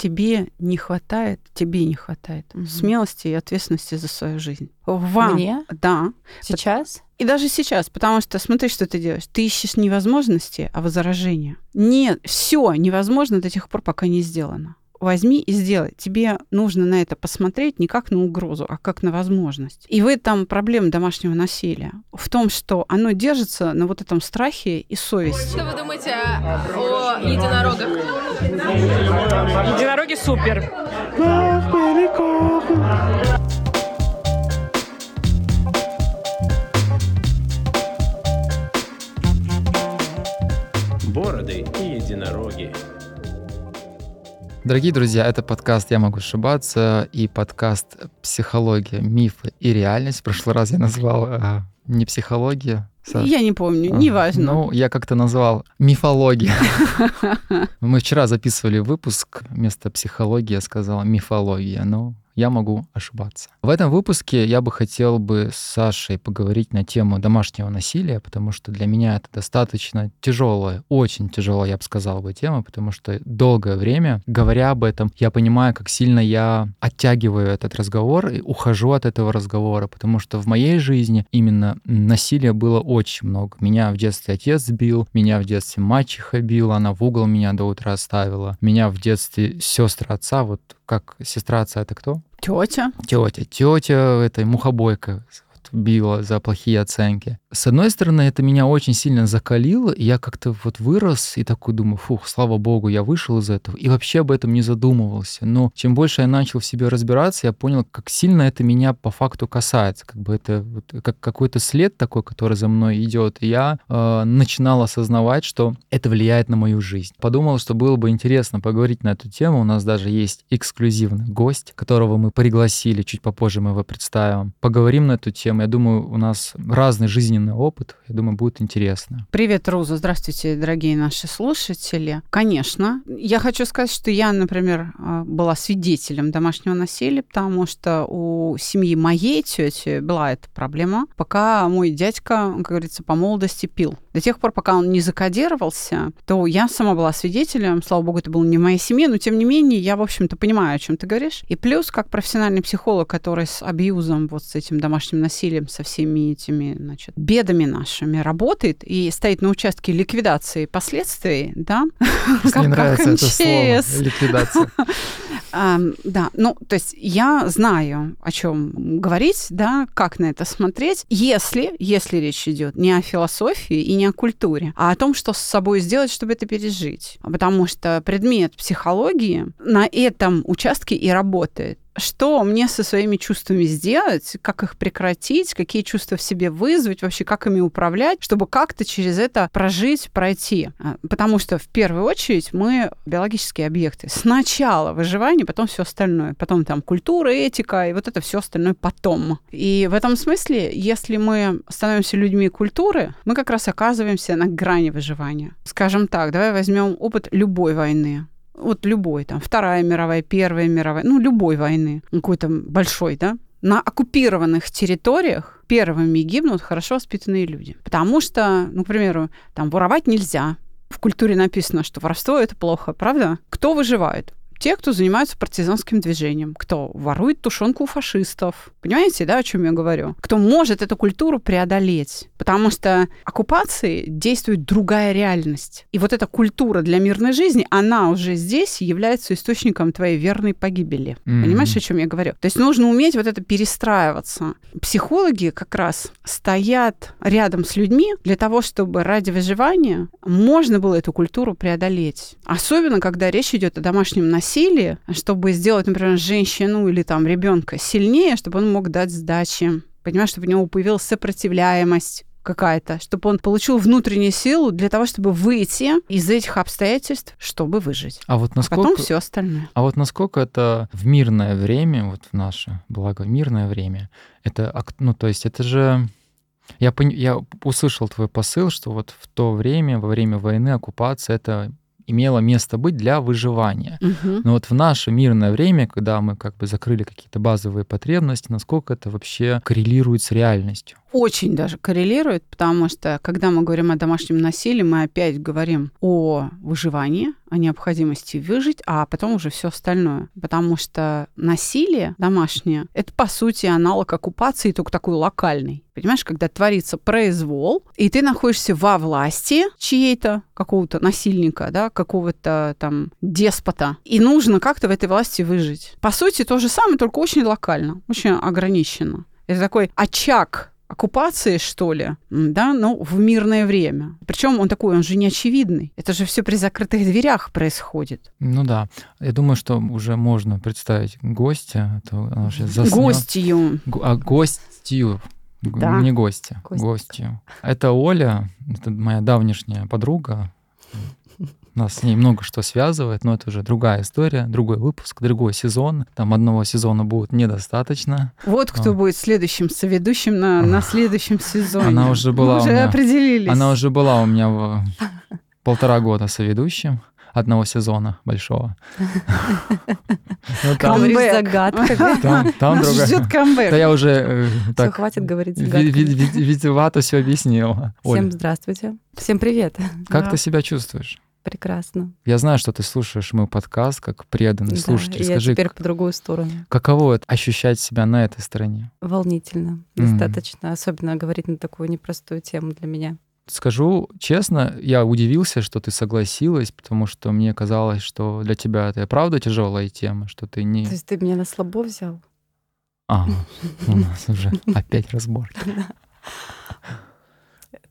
тебе не хватает, тебе не хватает угу. смелости и ответственности за свою жизнь. Вам. Мне? Да. Сейчас? И даже сейчас, потому что смотри, что ты делаешь. Ты ищешь не возможности, а возражения. Нет, все невозможно до тех пор, пока не сделано возьми и сделай. Тебе нужно на это посмотреть не как на угрозу, а как на возможность. И в этом проблема домашнего насилия. В том, что оно держится на вот этом страхе и совести. Что вы думаете о единорогах? Единороги супер. Бороды и единороги. Дорогие друзья, это подкаст «Я могу ошибаться» и подкаст «Психология, мифы и реальность». В прошлый раз я назвал а, не психология. Саш. Я не помню, неважно. Ну, я как-то назвал мифология. Мы вчера записывали выпуск, вместо психологии я сказал мифология. Ну, я могу ошибаться. В этом выпуске я бы хотел бы с Сашей поговорить на тему домашнего насилия, потому что для меня это достаточно тяжелая, очень тяжелая, я бы сказал бы, тема, потому что долгое время, говоря об этом, я понимаю, как сильно я оттягиваю этот разговор и ухожу от этого разговора, потому что в моей жизни именно насилия было очень много. Меня в детстве отец бил, меня в детстве мачеха била, она в угол меня до утра ставила, меня в детстве сестры отца, вот как сестра отца это кто? Тетя. Тетя. Тетя этой мухобойка била за плохие оценки. С одной стороны, это меня очень сильно закалило, и я как-то вот вырос и такой думаю, фух, слава богу, я вышел из этого, и вообще об этом не задумывался. Но чем больше я начал в себе разбираться, я понял, как сильно это меня по факту касается, как бы это вот, как какой-то след такой, который за мной идет, и я э, начинал осознавать, что это влияет на мою жизнь. Подумал, что было бы интересно поговорить на эту тему. У нас даже есть эксклюзивный гость, которого мы пригласили, чуть попозже мы его представим. Поговорим на эту тему. Я думаю, у нас разный жизненный опыт. Я думаю, будет интересно. Привет, Роза. Здравствуйте, дорогие наши слушатели. Конечно. Я хочу сказать, что я, например, а, была свидетелем домашнего насилия, потому что у семьи моей тети была эта проблема, пока мой дядька, как говорится, по молодости пил. До тех пор, пока он не закодировался, то я сама была свидетелем. Слава богу, это было не в моей семье, но тем не менее я, в общем-то, понимаю, о чем ты говоришь. И плюс, как профессиональный психолог, который с абьюзом, вот с этим домашним насилием, со всеми этими, значит, бедами нашими работает и стоит на участке ликвидации последствий, да? Мне нравится это слово, ликвидация. Да, ну, то есть я знаю, о чем говорить, да, как на это смотреть, если, если речь идет не о философии и не о культуре, а о том, что с собой сделать, чтобы это пережить. Потому что предмет психологии на этом участке и работает что мне со своими чувствами сделать, как их прекратить, какие чувства в себе вызвать, вообще как ими управлять, чтобы как-то через это прожить, пройти. А, потому что в первую очередь мы биологические объекты. Сначала выживание, потом все остальное. Потом там культура, этика и вот это все остальное потом. И в этом смысле, если мы становимся людьми культуры, мы как раз оказываемся на грани выживания. Скажем так, давай возьмем опыт любой войны вот любой, там, Вторая мировая, Первая мировая, ну, любой войны, какой-то большой, да, на оккупированных территориях первыми гибнут хорошо воспитанные люди. Потому что, ну, к примеру, там воровать нельзя. В культуре написано, что воровство это плохо, правда? Кто выживает? Те, кто занимаются партизанским движением, кто ворует тушенку у фашистов. Понимаете, да, о чем я говорю? Кто может эту культуру преодолеть. Потому что оккупации действует другая реальность. И вот эта культура для мирной жизни, она уже здесь является источником твоей верной погибели. Mm-hmm. Понимаешь, о чем я говорю? То есть нужно уметь вот это перестраиваться. Психологи как раз стоят рядом с людьми для того, чтобы ради выживания можно было эту культуру преодолеть. Особенно, когда речь идет о домашнем насилии насилие, чтобы сделать, например, женщину или там ребенка сильнее, чтобы он мог дать сдачи. Понимаешь, чтобы у него появилась сопротивляемость какая-то, чтобы он получил внутреннюю силу для того, чтобы выйти из этих обстоятельств, чтобы выжить. А вот насколько... А потом все остальное. А вот насколько это в мирное время, вот в наше, благо, мирное время, это, ну, то есть это же... Я, пон... я услышал твой посыл, что вот в то время, во время войны, оккупация, это имело место быть для выживания. Угу. Но вот в наше мирное время, когда мы как бы закрыли какие-то базовые потребности, насколько это вообще коррелирует с реальностью? Очень даже коррелирует, потому что когда мы говорим о домашнем насилии, мы опять говорим о выживании, о необходимости выжить, а потом уже все остальное. Потому что насилие домашнее — это, по сути, аналог оккупации, только такой локальный. Понимаешь, когда творится произвол, и ты находишься во власти чьей-то, какого-то насильника, да, какого-то там деспота, и нужно как-то в этой власти выжить. По сути, то же самое, только очень локально, очень ограниченно. Это такой очаг оккупации, что ли, да, ну, в мирное время. Причем он такой, он же не очевидный. Это же все при закрытых дверях происходит. Ну да. Я думаю, что уже можно представить гостя. Заснёт. Гостью. Го- А гостью. Да. Не гостя, Гостик. гостью. Это Оля, это моя давнишняя подруга. Нас с ней много что связывает, но это уже другая история, другой выпуск, другой сезон. Там одного сезона будет недостаточно. Вот кто А. будет следующим соведущим на, на следующем сезоне. Она уже была Мы уже меня. определились. Она уже была у меня в полтора года соведущим одного сезона большого. Ну, там- Камбэк. Загадками. Там другая. ждет камбэк. Да я уже э, Все, так хватит говорить загадками. ви- ви- витиевато все объяснила. Оль, Всем здравствуйте. Всем привет. как ты себя чувствуешь? Прекрасно. Я знаю, что ты слушаешь мой подкаст как преданный Да, слушатель. и я Скажи, теперь по другую сторону. каково это ощущать себя на этой стороне? Волнительно. Мгм. Достаточно. Особенно говорить на такую непростую тему для меня. Скажу честно, я удивился, что ты согласилась, потому что мне казалось, что для тебя это правда тяжелая тема, что ты не... То есть ты меня на слабо взял? А, у нас уже опять разборки.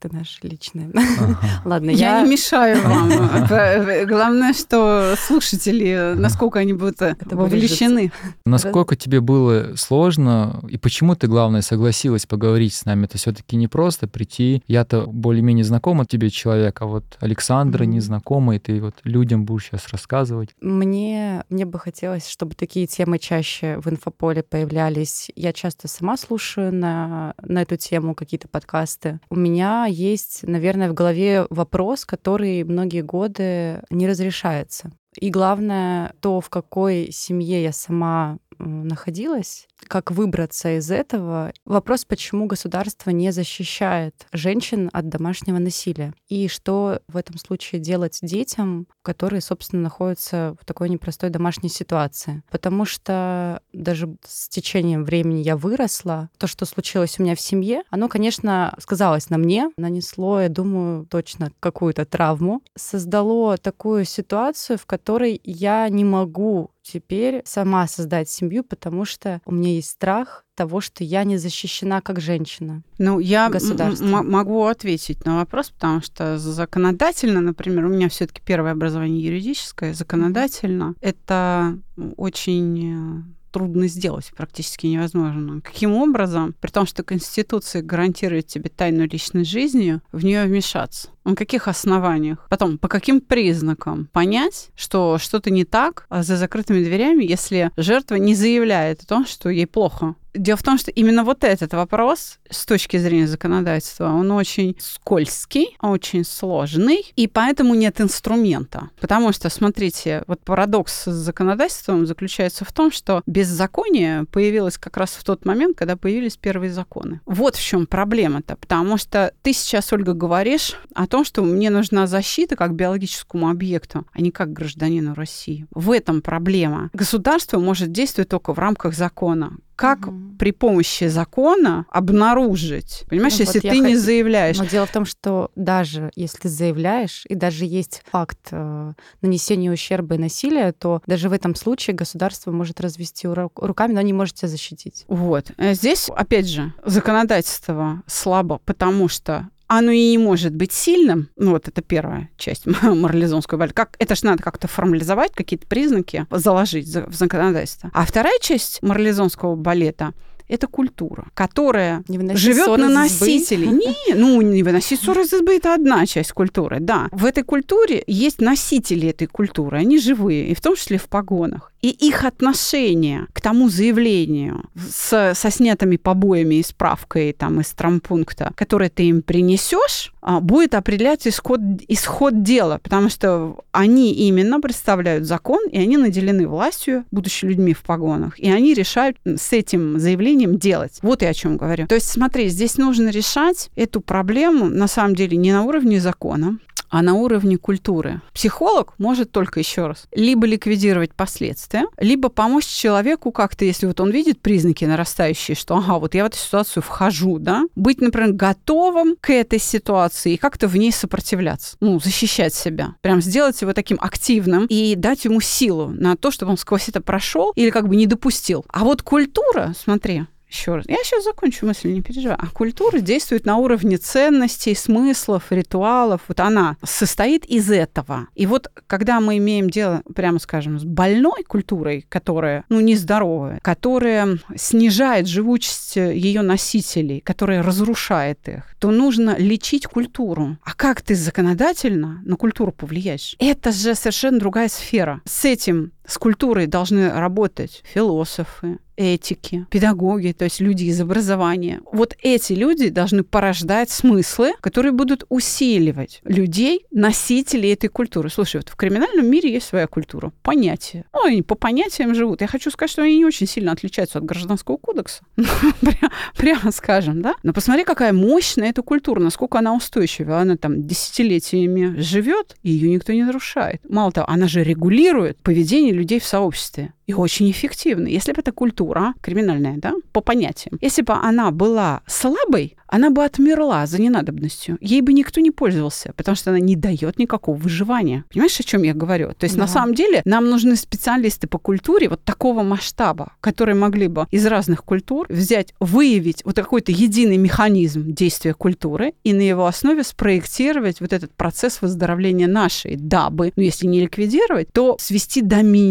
Это наше личное. Ага. Ладно, Я я... не мешаю вам. П- Главное, что слушатели, насколько они будут э, Это вовлечены. Насколько тебе было сложно, и почему ты, главное, согласилась поговорить с нами? Это все-таки не просто прийти. Я-то более-менее знакомый тебе человек, а вот Александра незнакомый, ты вот людям будешь сейчас рассказывать. Мне, мне бы хотелось, чтобы такие темы чаще в инфополе появлялись. Я часто сама слушаю на, на эту тему какие-то подкасты. У меня есть, наверное, в голове вопрос, который многие годы не разрешается. И главное, то, в какой семье я сама находилась, как выбраться из этого. Вопрос, почему государство не защищает женщин от домашнего насилия. И что в этом случае делать детям, которые, собственно, находятся в такой непростой домашней ситуации. Потому что даже с течением времени я выросла. То, что случилось у меня в семье, оно, конечно, сказалось на мне, нанесло, я думаю, точно какую-то травму, создало такую ситуацию, в которой я не могу теперь сама создать семью, потому что у меня есть страх того, что я не защищена как женщина. Ну, я могу ответить на вопрос, потому что законодательно, например, у меня все-таки первое образование юридическое, законодательно это очень э, трудно сделать, практически невозможно. Каким образом, при том, что Конституция гарантирует тебе тайну личной жизни, в нее вмешаться? На каких основаниях? Потом, по каким признакам понять, что что-то не так а за закрытыми дверями, если жертва не заявляет о том, что ей плохо? Дело в том, что именно вот этот вопрос с точки зрения законодательства, он очень скользкий, очень сложный, и поэтому нет инструмента. Потому что, смотрите, вот парадокс с законодательством заключается в том, что беззаконие появилось как раз в тот момент, когда появились первые законы. Вот в чем проблема-то, потому что ты сейчас, Ольга, говоришь о том, что мне нужна защита как биологическому объекту, а не как гражданину России. В этом проблема. Государство может действовать только в рамках закона. Как Мгм. при помощи закона обнаружить? Понимаешь, Ну, если вот ты не хот- заявляешь, Но дело в том, что даже если ты заявляешь, и даже есть факт э, нанесения ущерба и насилия, то даже в этом случае государство может развести ру- руками, но не может тебя защитить. Вот. Э, Здесь, опять же, законодательство слабо, потому что оно и не может быть сильным. Ну, вот это первая часть морализонского балета. Как, это же надо как-то формализовать, какие-то признаки заложить за- в законодательство. А вторая часть марлезонского балета это культура, которая живет на носителе. Не, ну, не выносить ссор из избы это одна часть культуры, да. В этой культуре есть носители этой культуры, они живые, и в том числе в погонах. И их отношение к тому заявлению с, со снятыми побоями и справкой там, из трампункта, которое ты им принесешь, а, будет определять исход, исход дела, потому что они именно представляют закон, и они наделены властью, будучи людьми в погонах, и они решают с этим заявлением умением делать. Вот я о чем говорю. То есть, смотри, здесь нужно решать эту проблему, на самом деле, не на уровне закона, а на уровне культуры. Психолог может только еще раз либо ликвидировать последствия, либо помочь человеку как-то, если вот он видит признаки нарастающие, что ага, вот я в эту ситуацию вхожу, да, быть, например, готовым к этой ситуации и как-то в ней сопротивляться, ну, защищать себя, прям сделать его таким активным и дать ему силу на то, чтобы он сквозь это прошел или как бы не допустил. А вот культура, смотри, еще раз. Я сейчас закончу мысль, не переживай. А культура действует на уровне ценностей, смыслов, ритуалов. Вот она состоит из этого. И вот когда мы имеем дело, прямо скажем, с больной культурой, которая, ну, нездоровая, которая снижает живучесть ее носителей, которая разрушает их, то нужно лечить культуру. А как ты законодательно на культуру повлияешь? Это же совершенно другая сфера. С этим, с культурой должны работать философы, этики, педагоги, то есть люди из образования. Вот эти люди должны порождать смыслы, которые будут усиливать людей, носителей этой культуры. Слушай, вот в криминальном мире есть своя культура, понятия. Ну, они по понятиям живут. Я хочу сказать, что они не очень сильно отличаются от гражданского кодекса. Прямо скажем, да? Но посмотри, какая мощная эта культура, насколько она устойчивая. Она там десятилетиями живет, и ее никто не нарушает. Мало того, она же регулирует поведение людей в сообществе и очень эффективно. Если бы эта культура криминальная, да, по понятиям, если бы она была слабой, она бы отмерла за ненадобностью. Ей бы никто не пользовался, потому что она не дает никакого выживания. Понимаешь, о чем я говорю? То есть да. на самом деле нам нужны специалисты по культуре вот такого масштаба, которые могли бы из разных культур взять, выявить вот какой-то единый механизм действия культуры и на его основе спроектировать вот этот процесс выздоровления нашей, дабы, ну если не ликвидировать, то свести до минимума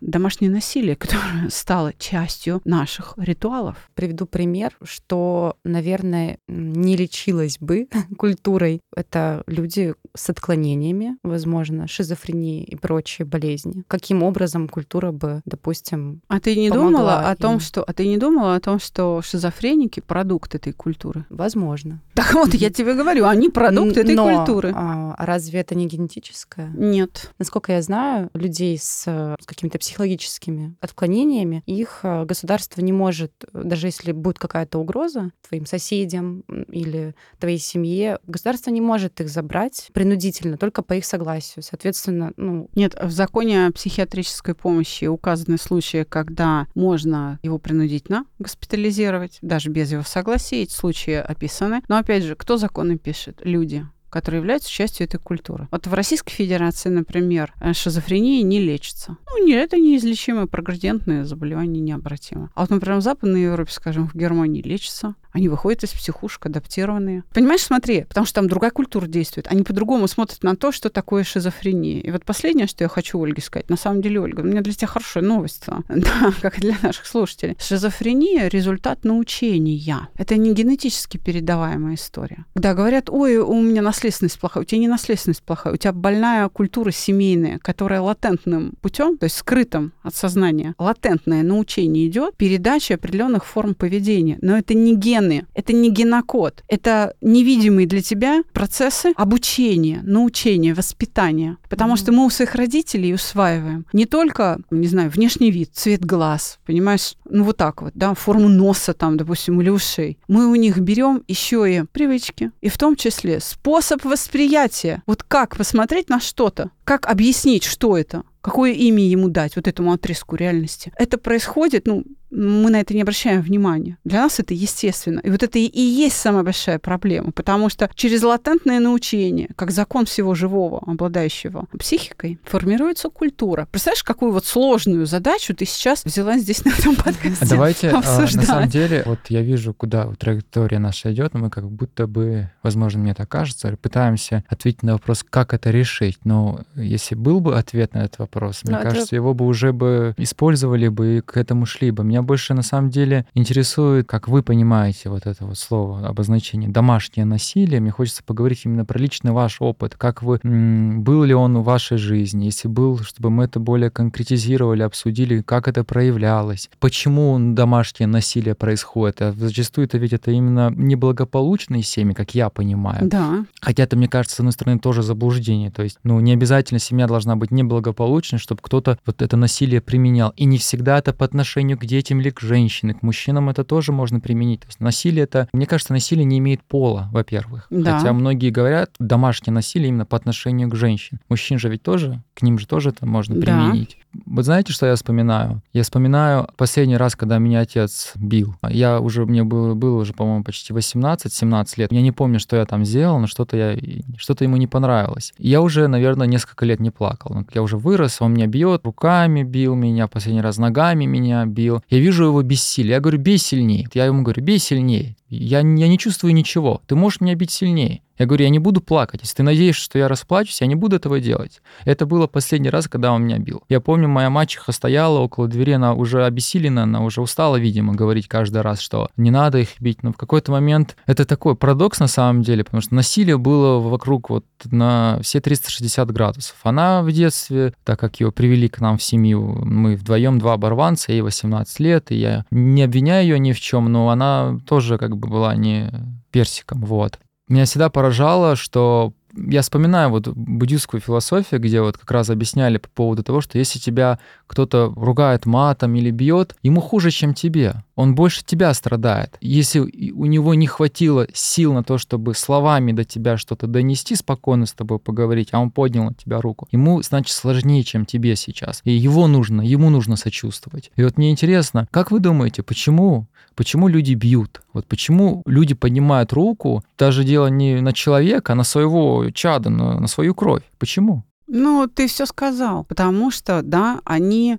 домашнее насилие, которое стало частью наших ритуалов. Приведу пример, что, наверное, не лечилась бы культурой. Это люди с отклонениями, возможно, шизофрении и прочие болезни. Каким образом культура бы, допустим, А ты не думала о том, что... А ты не думала о том, что шизофреники — продукт этой культуры? Возможно. Так вот, я тебе говорю, они продукт этой Но, культуры. А разве это не генетическое? Нет. Насколько я знаю, людей с, с какими-то психологическими отклонениями, их э, государство не может, даже если будет какая-то угроза твоим соседям, или твоей семье, государство не может их забрать принудительно, только по их согласию. Соответственно, ну... Нет, в законе о психиатрической помощи указаны случаи, когда можно его принудительно госпитализировать, даже без его согласия. Эти случаи описаны. Но, опять же, кто законы пишет? Люди которые являются частью этой культуры. Вот в Российской Федерации, например, э, шизофрения не лечится. Ну, нет, это неизлечимое прогрессиентное заболевание, необратимо. А вот, например, в Западной Европе, скажем, в Германии лечится. Они выходят из психушек, адаптированные. Понимаешь, смотри, потому что там другая культура действует. Они по-другому смотрят на то, что такое шизофрения. И вот последнее, что я хочу Ольге сказать, на самом деле, Ольга, у меня для тебя хорошая новость, да, как и для наших слушателей. Шизофрения — результат научения. Это не генетически передаваемая история. Да, говорят, ой, у меня наследственность плохая. У тебя не наследственность плохая, у тебя больная культура семейная, которая латентным путем, то есть скрытым от сознания, латентное научение идет, передача определенных форм поведения. Но это не гены, это не генокод, это невидимые для тебя процессы обучения, научения, воспитания. Потому mm-hmm. что мы у своих родителей усваиваем не только, не знаю, внешний вид, цвет глаз, понимаешь, ну вот так вот, да, форму носа там, допустим, или ушей. Мы у них берем еще и привычки, и в том числе способ способ восприятия. Вот как посмотреть на что-то, как объяснить, что это, какое имя ему дать вот этому отрезку реальности. Это происходит, ну, мы на это не обращаем внимания. Для нас это естественно. И вот это и есть самая большая проблема, потому что через латентное научение, как закон всего живого, обладающего психикой, формируется культура. Представляешь, какую вот сложную задачу ты сейчас взяла здесь на этом подкасте а Давайте, обсуждать. на самом деле, вот я вижу, куда траектория наша идет, мы как будто бы, возможно, мне так кажется, пытаемся ответить на вопрос, как это решить. Но если был бы ответ на этот вопрос, мне Но кажется, это... его бы уже бы использовали бы и к этому шли бы. Меня больше на самом деле интересует, как вы понимаете вот это вот слово, обозначение домашнее насилие. Мне хочется поговорить именно про личный ваш опыт. Как вы, был ли он в вашей жизни? Если был, чтобы мы это более конкретизировали, обсудили, как это проявлялось, почему домашнее насилие происходит. А зачастую это ведь это именно неблагополучные семьи, как я понимаю. Да. Хотя это, мне кажется, с одной стороны, тоже заблуждение. То есть, ну, не обязательно семья должна быть неблагополучной, чтобы кто-то вот это насилие применял. И не всегда это по отношению к детям детям или к женщине, к мужчинам это тоже можно применить. То есть насилие это, мне кажется, насилие не имеет пола, во-первых. Да. Хотя многие говорят, домашнее насилие именно по отношению к женщинам. Мужчин же ведь тоже, к ним же тоже это можно Да. применить. Вот знаете, что я вспоминаю? Я вспоминаю последний раз, когда меня отец бил. Я уже, мне было, было уже, по-моему, почти 18-17 лет. Я не помню, что я там сделал, но что-то я, что-то ему не понравилось. Я уже, наверное, несколько лет не плакал. Я уже вырос, он меня бьет, руками бил меня, последний раз ногами меня бил. Я вижу его бессилие. Я говорю, бей сильнее. Я ему говорю, бей сильнее. Я, я не чувствую ничего. Ты можешь меня бить сильнее. Я говорю, я не буду плакать. Если ты надеешься, что я расплачусь, я не буду этого делать. Это было последний раз, когда он меня бил. Я помню, моя мачеха стояла около двери, она уже обессилена, она уже устала, видимо, говорить каждый раз, что не надо их бить. Но в какой-то момент это такой парадокс на самом деле, потому что насилие было вокруг вот на все 360 градусов. Она в детстве, так как ее привели к нам в семью, мы вдвоем два оборванца, ей 18 лет, и я не обвиняю ее ни в чем, но она тоже как бы была не персиком, вот. Меня всегда поражало, что я вспоминаю вот буддистскую философию, где вот как раз объясняли по поводу того, что если тебя кто-то ругает матом или бьет, ему хуже, чем тебе. Он больше тебя страдает. Если у него не хватило сил на то, чтобы словами до тебя что-то донести, спокойно с тобой поговорить, а он поднял на тебя руку, ему, значит, сложнее, чем тебе сейчас. И его нужно, ему нужно сочувствовать. И вот мне интересно, как вы думаете, почему Почему люди бьют? Вот почему люди поднимают руку, даже дело не на человека, а на своего чада, на, на свою кровь? Почему? Ну, ты все сказал. Потому что, да, они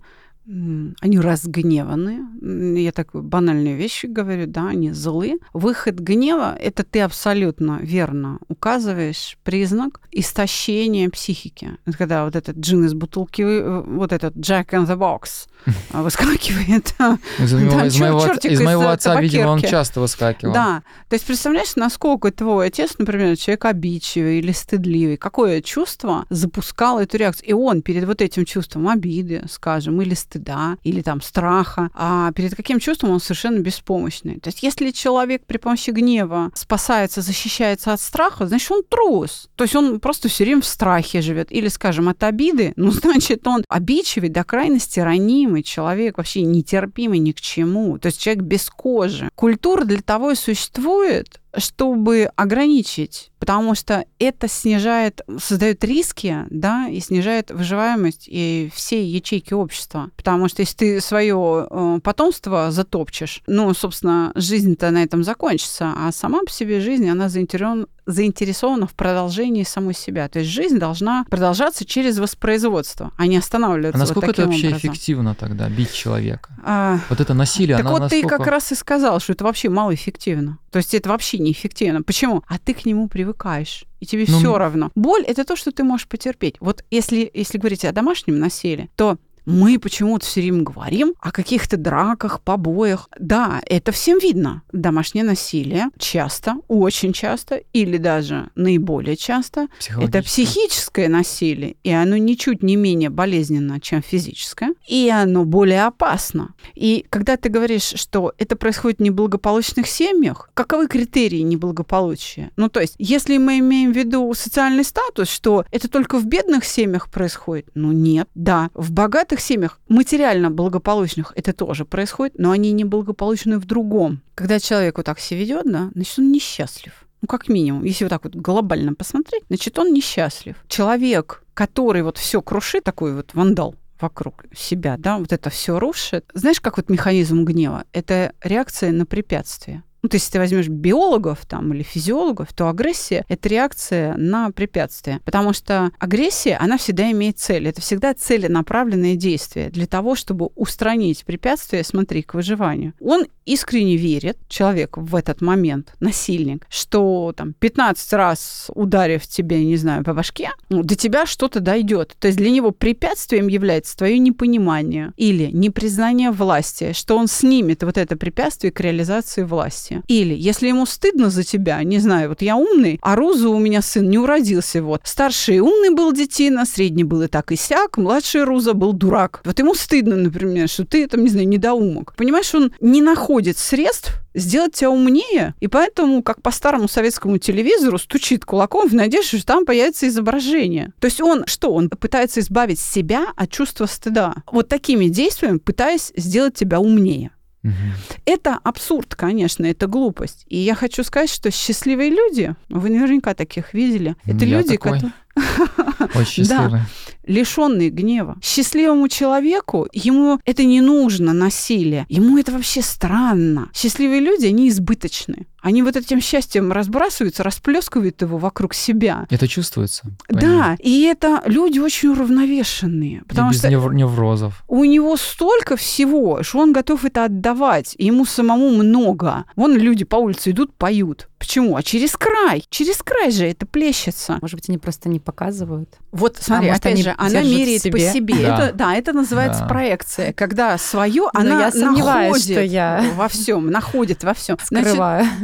они разгневаны. Я так банальные вещи говорю, да, они злы. Выход гнева – это ты абсолютно верно указываешь признак истощения психики. Это когда вот этот джин из бутылки, э, вот этот Jack in the Box э, выскакивает. Из, моего- э, отца, видимо, он часто выскакивал. Да, то есть представляешь, насколько твой отец, например, человек обидчивый или стыдливый, какое чувство запускало эту реакцию. И он перед вот этим чувством обиды, скажем, или стыда, или там страха, а перед каким чувством он совершенно беспомощный. То есть если человек при помощи гнева спасается, защищается от страха, значит, он трус. То есть он просто все время в страхе живет. Или, скажем, от обиды, ну, значит, он обидчивый до крайности ранимый человек, вообще нетерпимый ни к чему. То есть человек без кожи. Культура для того и существует, чтобы ограничить, потому что это снижает, создает риски, да, и снижает выживаемость и всей ячейки общества. Потому что если ты свое э, потомство затопчешь, ну, собственно, жизнь-то на этом закончится, а сама по себе жизнь, она заинтересована заинтересована в продолжении самой себя. То есть жизнь должна продолжаться через воспроизводство, а не останавливаться А насколько вот это вообще образом. эффективно тогда, бить человека? А, Вот это насилие, так вот ты насколько... как раз и сказал, что это вообще малоэффективно. То есть это вообще неэффективно. Почему? А ты к нему привыкаешь. И тебе Ну, все равно. Боль это то, что ты можешь потерпеть. Вот если, если говорить о домашнем насилии, то мы почему-то все время говорим о каких-то драках, побоях. Да, это всем видно. Домашнее насилие часто, очень часто, или даже наиболее часто это психическое насилие, и оно ничуть не менее болезненно, чем физическое, и оно более опасно. И когда ты говоришь, что это происходит в неблагополучных семьях, каковы критерии неблагополучия? Ну, то есть, если мы имеем в виду социальный статус, что это только в бедных семьях происходит, ну нет, да, в богатых семьях, материально благополучных, это тоже происходит, но они неблагополучны в другом. Когда человек вот так себя ведет, да, значит, он несчастлив. Ну, как минимум, если вот так вот глобально посмотреть, значит, он несчастлив. Человек, который вот все крушит, такой вот вандал вокруг себя, да, вот это все рушит. Знаешь, как вот механизм гнева? Это реакция на препятствие. Ну, то есть, если ты возьмешь биологов там, или физиологов, то агрессия – это реакция на препятствие. Потому что агрессия, она всегда имеет цель. Это всегда целенаправленное действие для того, чтобы устранить препятствие, смотри, к выживанию. Он искренне верит, человек в этот момент, насильник, что там 15 раз ударив тебе, не знаю, по башке, ну, до тебя что-то дойдет. То есть для него препятствием является твое непонимание или непризнание власти, что он снимет вот это препятствие к реализации власти. Или если ему стыдно за тебя, не знаю, вот я умный, а Рузу у меня сын не уродился, вот. Старший умный был детина, средний был и так и сяк, младший Руза был дурак. Вот ему стыдно, например, что ты, там, не знаю, недоумок. Понимаешь, он не находит средств сделать тебя умнее, и поэтому, как по старому советскому телевизору, стучит кулаком в надежде, что там появится изображение. То есть он что? Он пытается избавить себя от чувства стыда. Вот такими действиями пытаясь сделать тебя умнее. Мгм. Это абсурд, конечно, это глупость. И я хочу сказать, что счастливые люди, вы наверняка таких видели, это Я люди, такой. которые Очень Да. лишенные гнева. Счастливому человеку ему это не нужно насилие, ему это вообще странно. Счастливые люди, они избыточны. Они вот этим счастьем разбрасываются, расплескивают его вокруг себя. Это чувствуется. по ним. Да, и это люди очень уравновешенные, И потому без что нев- неврозов. у него столько всего, что он готов это отдавать. И ему самому много. Вон люди по улице идут, поют. Почему? А через край. Через край же это плещется. Может быть, они просто не показывают. Вот смотри, может, опять же, она меряет по себе? себе. Да. Это, да, это называется Да. проекция. Когда свое, Но она я сомневаюсь, находит что я во всем, находит во всем. скрываю.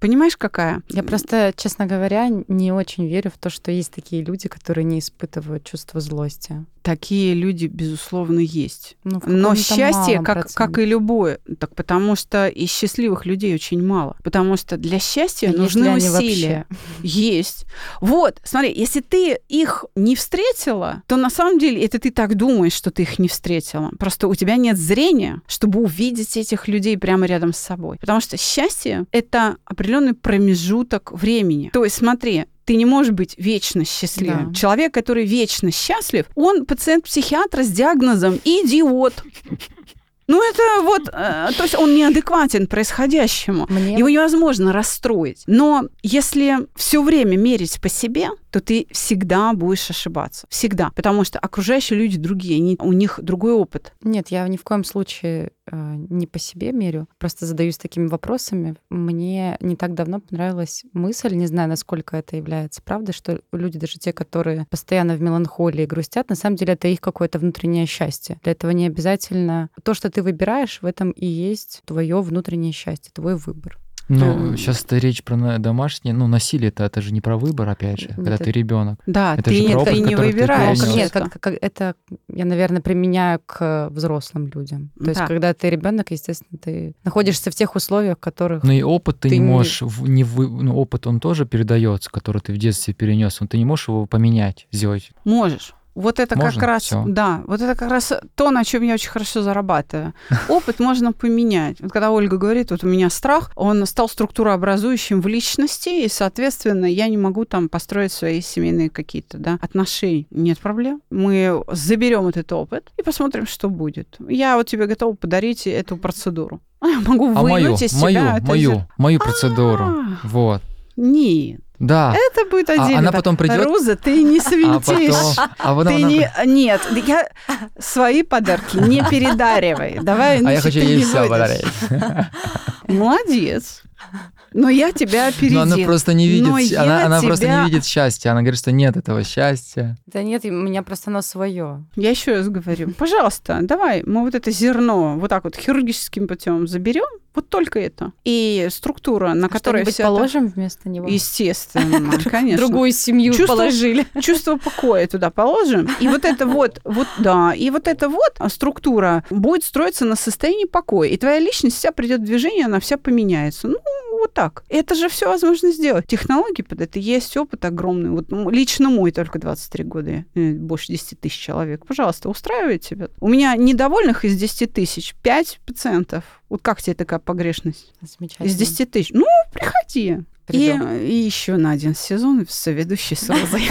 понимаешь, какая? Я просто, честно говоря, не очень верю в то, что есть такие люди, которые не испытывают чувство злости. Такие люди, безусловно, есть. Ну, Но счастье, как, как и любое, так потому что и счастливых людей очень мало. Потому что для счастья А нужны усилия. вообще? Есть. Вот, смотри, если ты их не встретила, то на самом деле это ты так думаешь, что ты их не встретила. Просто у тебя нет зрения, чтобы увидеть этих людей прямо рядом с собой. Потому что счастье — это определенный промежуток времени. То есть смотри, ты не можешь быть вечно счастливым. Да. Человек, который вечно счастлив, он пациент психиатра с диагнозом идиот. Ну, это вот, э, то есть он неадекватен происходящему. Мне Его невозможно расстроить. Но если все время мерить по себе, то ты всегда будешь ошибаться. Всегда. Потому что окружающие люди другие, они, у них другой опыт. Нет, я ни в коем случае э, не по себе мерю, просто задаюсь такими вопросами. Мне не так давно понравилась мысль, не знаю, насколько это является правдой, что люди, даже те, которые постоянно в меланхолии грустят, на самом деле это их какое-то внутреннее счастье. Для этого не обязательно то, что ты выбираешь, в этом и есть твое внутреннее счастье, твой выбор. Ну, сейчас это речь про домашнее. Ну, насилие это, это же не про выбор, опять же, когда это- ты ребенок. Да, Это ты, же не- про ты опыт, не который ты выбираешь. перенёс. Нет, как, как- это я, наверное, применяю к взрослым людям. То есть, Да. когда ты ребенок, естественно, ты находишься в тех условиях, в которых Ну и опыт ты, Ты не не- можешь, в- не вы, ну, опыт он тоже передается, который ты в детстве перенес, но ты не можешь его поменять, сделать. Можешь. Вот это Можно? как раз, Всё. да, вот это как раз то, на чем я очень хорошо зарабатываю. Опыт можно поменять. Вот когда Ольга говорит, вот у меня страх, он стал структурообразующим в личности, и, соответственно, я не могу там построить свои семейные какие-то да, отношения. Нет проблем. Мы заберем этот опыт и посмотрим, что будет. Я вот тебе готова подарить эту процедуру. Я могу А мою, вынуть из себя мою, это мою, мою процедуру. А, Вот. Нет, Да. это будет А отдельно. она потом придет, Руза, ты не а свинтишь. потом... А потом Ты она- не... Нет, я свои подарки не передаривай. Давай, А я хочу ты ей не все подарить. Молодец. Но я тебя Но опередила. она просто не видит, Но она, она просто тебя- не видит счастья. Она говорит, что нет этого счастья. Да нет, у меня просто оно свое. Я еще раз говорю, пожалуйста, давай мы вот это зерно вот так вот хирургическим путем заберем, вот только это. И структура, на которой Что-нибудь все это- положим вместо него. Естественно, конечно. Другую семью Чувство- положили. чувство покоя туда положим. И вот это вот, вот, да, и вот эта вот а, структура будет строиться на состоянии покоя. И твоя личность вся придет в движение, она вся поменяется. Ну, вот так. Это же все возможно сделать. Технологии под это есть, опыт огромный. Вот ну, лично мой только 23 года, э, больше 10 тысяч человек. Пожалуйста, устраивает тебя. У меня недовольных из 10 тысяч 5 пациентов. Вот как тебе такая погрешность? Замечательно. Из 10 тысяч. Ну, приходи. И, и еще на один сезон в соведущей с Розой.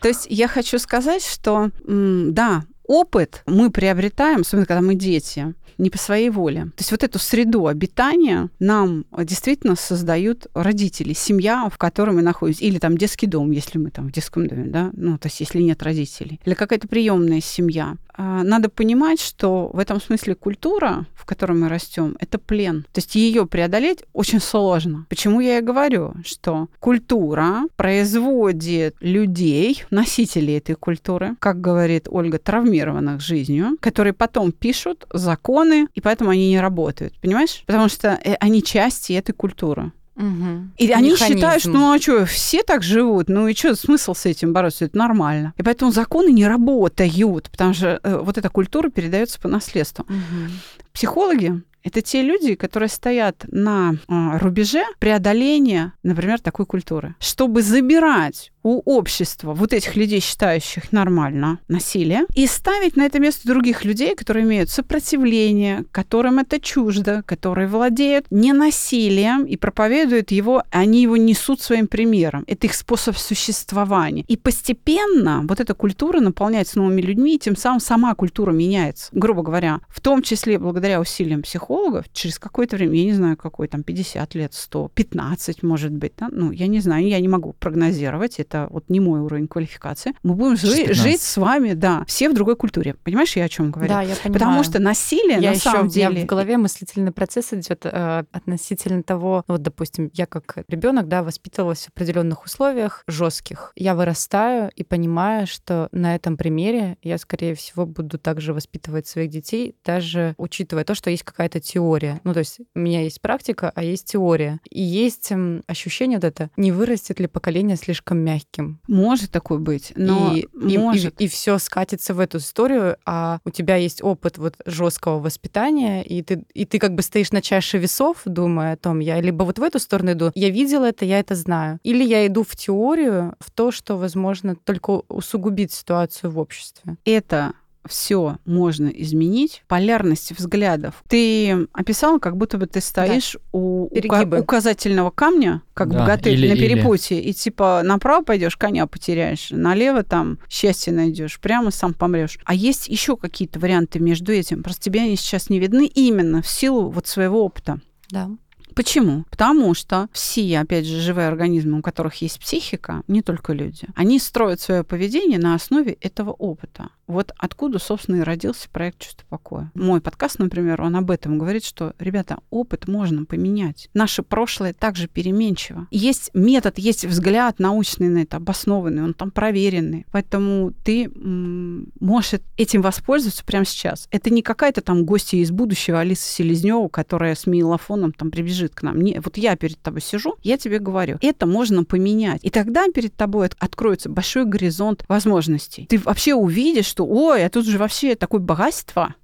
То есть я хочу сказать, что да, опыт мы приобретаем, особенно когда мы дети, не по своей воле. То есть вот эту среду обитания нам действительно создают родители, семья, в которой мы находимся, или там детский дом, если мы там в детском доме, да, ну, то есть если нет родителей, или какая-то приемная семья. А, Надо понимать, что в этом смысле культура, в которой мы растем, это плен. То есть ее преодолеть очень сложно. Почему я и говорю, что культура производит людей, носителей этой культуры, как говорит Ольга, травмированных жизнью, которые потом пишут законы, и поэтому они не работают. Понимаешь? Потому что э, они части этой культуры. Мгм. И они Механизм. считают, что ну а что, все так живут, ну и что, смысл с этим бороться, это нормально. И поэтому законы не работают, потому что э, вот эта культура передается по наследству. Мгм. Психологи Это те люди, которые стоят на а, рубеже преодоления, например, такой культуры. Чтобы забирать у общества вот этих людей, считающих нормально насилие, и ставить на это место других людей, которые имеют сопротивление, которым это чуждо, которые владеют не насилием и проповедуют его, они его несут своим примером. Это их способ существования. И постепенно вот эта культура наполняется новыми людьми, и тем самым сама культура меняется. Грубо говоря, в том числе благодаря усилиям психологов, через какое-то время, я не знаю, какой там, 50 лет, 100, 15, может быть, да? ну, я не знаю, я не могу прогнозировать, это вот не мой уровень квалификации, мы будем жи- жить с вами, да, все в другой культуре. Понимаешь, я о чем говорю? Да, я понимаю. Потому что насилие я на еще, самом деле... в голове мыслительный процесс идет э, относительно того, ну, вот, допустим, я как ребенок, да, воспитывалась в определенных условиях жестких. Я вырастаю и понимаю, что на этом примере я, скорее всего, буду также воспитывать своих детей, даже учитывая то, что есть какая-то теория. Ну, то есть у меня есть практика, а есть теория. И есть м, ощущение вот это, не вырастет ли поколение слишком мягким. Может такое быть, но и, и- может. и, все скатится в эту историю, а у тебя есть опыт вот жесткого воспитания, и ты, и ты как бы стоишь на чаше весов, думая о том, я либо вот в эту сторону иду, я видела это, я это знаю, или я иду в теорию, в то, что, возможно, только усугубит ситуацию в обществе. это все можно изменить. Полярность взглядов. Ты описала, как будто бы ты стоишь у ука- Перегибы. указательного камня, как Да, богатырь или- на или. перепутье, и типа направо пойдешь, коня потеряешь, налево там счастье найдешь, прямо сам помрешь. А есть еще какие-то варианты между этим. Просто тебе они сейчас не видны именно в силу вот своего опыта. Да. Почему? Потому что все, опять же, живые организмы, у которых есть психика, не только люди, они строят свое поведение на основе этого опыта. Вот откуда, собственно, и родился проект «Чувство покоя». Мой подкаст, например, он об этом говорит, что, ребята, опыт можно поменять. Наше прошлое также переменчиво. Есть метод, есть взгляд научный на это, обоснованный, он там проверенный. Поэтому ты можешь этим воспользоваться прямо сейчас. Это не какая-то там гостья из будущего Алиса Селезнева, которая с мейлофоном там прибежит к нам. Не, вот я перед тобой сижу, я тебе говорю, это можно поменять. И тогда перед тобой от- откроется большой горизонт возможностей. Ты вообще увидишь, что, ой, а тут же вообще такое богатство.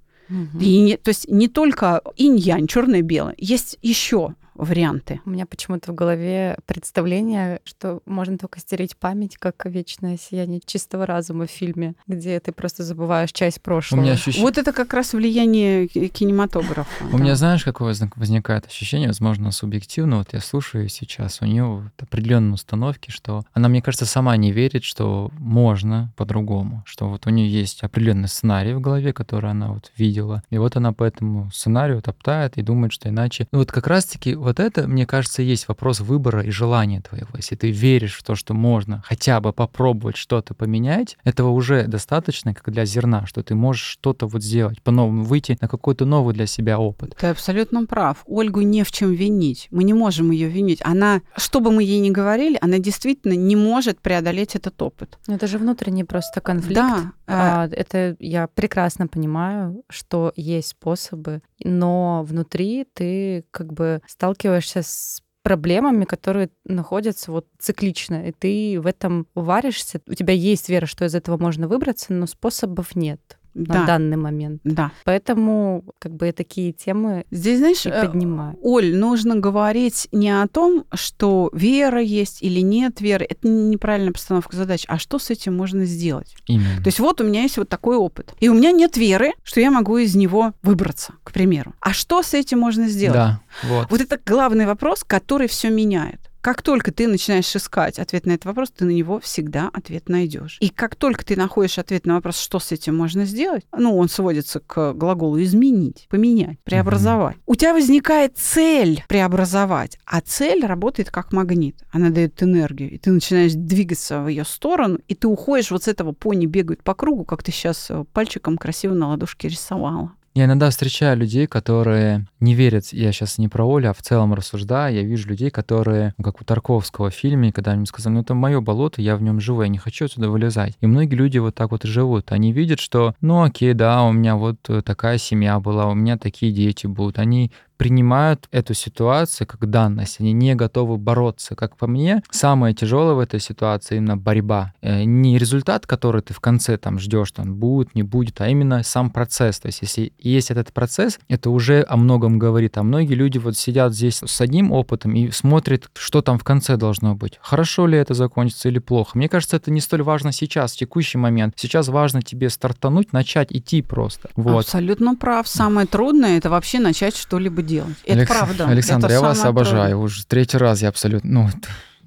И не- то есть не только инь-янь, черное-белое, есть еще варианты. У меня почему-то в голове представление, что можно только стереть память, как вечное сияние чистого разума в фильме, где ты просто забываешь часть У прошлого. меня ощущение... Вот это как раз влияние ки- кинематографа. У меня, знаешь, какое возник- возникает ощущение, возможно, субъективно, вот я слушаю сейчас, у нее определенные установки, что она, мне кажется, сама не верит, что можно по-другому, что вот у нее есть определенный сценарий в голове, который она вот видела, и вот она по этому сценарию топтает и думает, что иначе... Ну вот как раз-таки вот это, мне кажется, есть вопрос выбора и желания твоего. Если ты веришь в то, что можно хотя бы попробовать что-то поменять, этого уже достаточно, как для зерна, что ты можешь что-то вот сделать, по-новому выйти на какой-то новый для себя опыт. Ты абсолютно прав. Ольгу не в чем винить. Мы не можем ее винить. Она, что бы мы ей ни говорили, она действительно не может преодолеть этот опыт. Ну, это же внутренний просто конфликт. Да, А, это я прекрасно понимаю, что есть способы, но внутри ты как бы сталкиваешься с проблемами, которые находятся вот циклично, и ты в этом варишься. У тебя есть вера, что из этого можно выбраться, но способов нет на да, данный момент. да. Поэтому как бы я такие темы Здесь, знаешь, и э, поднимаю. Оль, нужно говорить не о том, что вера есть или нет веры. Это неправильная постановка задач. А что с этим можно сделать? Именно. То есть вот у меня есть вот такой опыт. И у меня нет веры, что я могу из него выбраться, к примеру. А что с этим можно сделать? Да, вот. Вот это главный вопрос, который все меняет. Как только ты начинаешь искать ответ на этот вопрос, ты на него всегда ответ найдешь. И как только ты находишь ответ на вопрос, что с этим можно сделать, ну, он сводится к глаголу изменить, поменять, преобразовать. У тебя возникает цель преобразовать, а цель работает как магнит. Она дает энергию, и ты начинаешь двигаться в ее сторону, и ты уходишь вот с этого пони бегают по кругу, как ты сейчас пальчиком красиво на ладошке рисовала. Я иногда встречаю людей, которые не верят, я сейчас не про Олю, а в целом рассуждаю, я вижу людей, которые, ну, как у Тарковского в фильме, когда они сказали, ну это мое болото, я в нем живу, я не хочу отсюда вылезать. И многие люди вот так вот и живут. Они видят, что, ну окей, да, у меня вот э, такая семья была, у меня такие дети будут. Они принимают эту ситуацию как данность, они не готовы бороться. Как по мне, самое тяжелое в этой ситуации именно борьба. Э, Не результат, который ты в конце там ждешь, там будет, не будет, а именно сам процесс. То есть если есть этот процесс, это уже о многом многом говорит. А многие люди вот сидят здесь с одним опытом и смотрят, что там в конце должно быть. Хорошо ли это закончится или плохо. Мне кажется, это не столь важно сейчас, в текущий момент. Сейчас важно тебе стартануть, начать идти просто. Вот. Абсолютно прав. Самое трудное это вообще начать что-либо делать. Это Алекс- правда. Александр, Это я вас обожаю. трудное. Уже третий раз я абсолютно... Ну,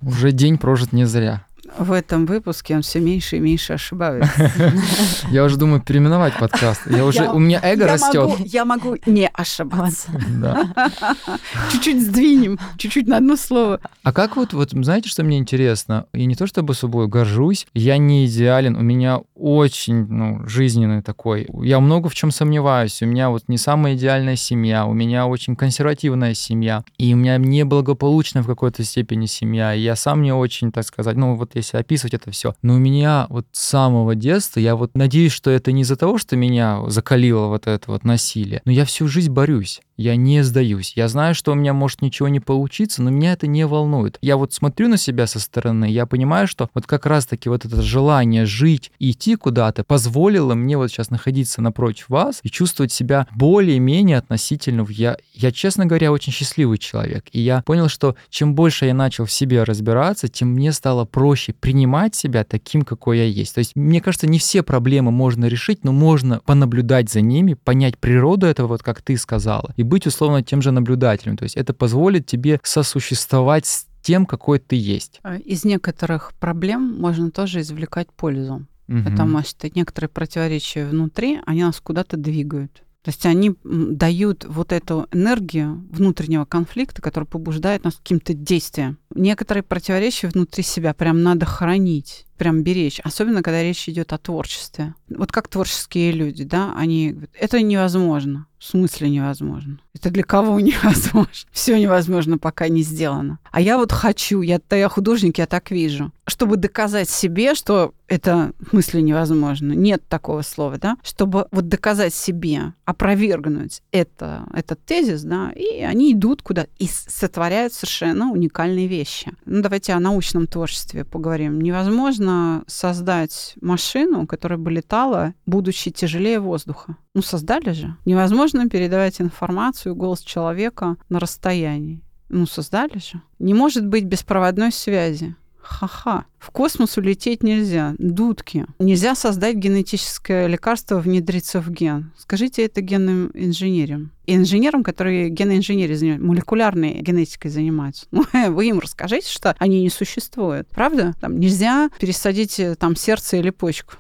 уже день прожит не зря. В этом выпуске он все меньше и меньше ошибается. Я уже думаю переименовать подкаст. Я уже... Я- У меня эго я растет. Я могу не ошибаться. Чуть-чуть сдвинем, чуть-чуть на одно слово. А как вот, вот, знаете, что мне интересно? И не то чтобы собой горжусь, я не идеален, у меня очень, ну, жизненный такой. Я много в чем сомневаюсь. У меня вот не самая идеальная семья, у меня очень консервативная семья, и у меня неблагополучная в какой-то степени семья. И я сам не очень, так сказать, ну, вот если описывать это все. Но у меня вот с самого детства, я вот надеюсь, что это не из-за того, что меня закалило вот это вот насилие, но я всю жизнь борюсь. Я не сдаюсь. Я знаю, что у меня может ничего не получиться, но меня это не волнует. Я вот смотрю на себя со стороны, я понимаю, что вот как раз-таки вот это желание жить и идти куда-то позволило мне вот сейчас находиться напротив вас и чувствовать себя более-менее относительно. Я, я, честно говоря, очень счастливый человек. И я понял, что чем больше я начал в себе разбираться, тем мне стало проще принимать себя таким, какой я есть. То есть, мне кажется, не все проблемы можно решить, но можно понаблюдать за ними, понять природу этого, вот как ты сказала, и быть условно тем же наблюдателем. То есть это позволит тебе сосуществовать с тем, какой ты есть. А Из некоторых проблем можно тоже извлекать пользу. Мгм. Потому что некоторые противоречия внутри, они нас куда-то двигают. То есть они дают вот эту энергию внутреннего конфликта, который побуждает нас к каким-то действиям. Некоторые противоречия внутри себя прям надо хранить, прям беречь, особенно когда речь идет о творчестве. Вот как творческие люди, да, они говорят, это невозможно. В смысле невозможно? Это для кого невозможно? Все невозможно, пока не сделано. А я вот хочу, я, я художник, я так вижу. Чтобы доказать себе, что это в смысле невозможно. Нет такого слова, да? Чтобы вот доказать себе, опровергнуть это, этот тезис, да, и они идут куда и сотворяют совершенно уникальные вещи. Ну, давайте о научном творчестве поговорим. Невозможно создать машину, которая бы летала, будучи тяжелее воздуха. Ну, создали же. Невозможно передавать информацию, голос человека на расстоянии. Ну, создали же. Не может быть беспроводной связи. Ха-ха. В космос улететь нельзя. Дудки. Нельзя создать генетическое лекарство, внедриться в ген. Скажите это генным инженерам. Инженерам, которые генной инженерией занимаются, молекулярной генетикой занимаются. Ну, вы им расскажите, что они не существуют. Правда? Там нельзя пересадить э, там сердце или почку.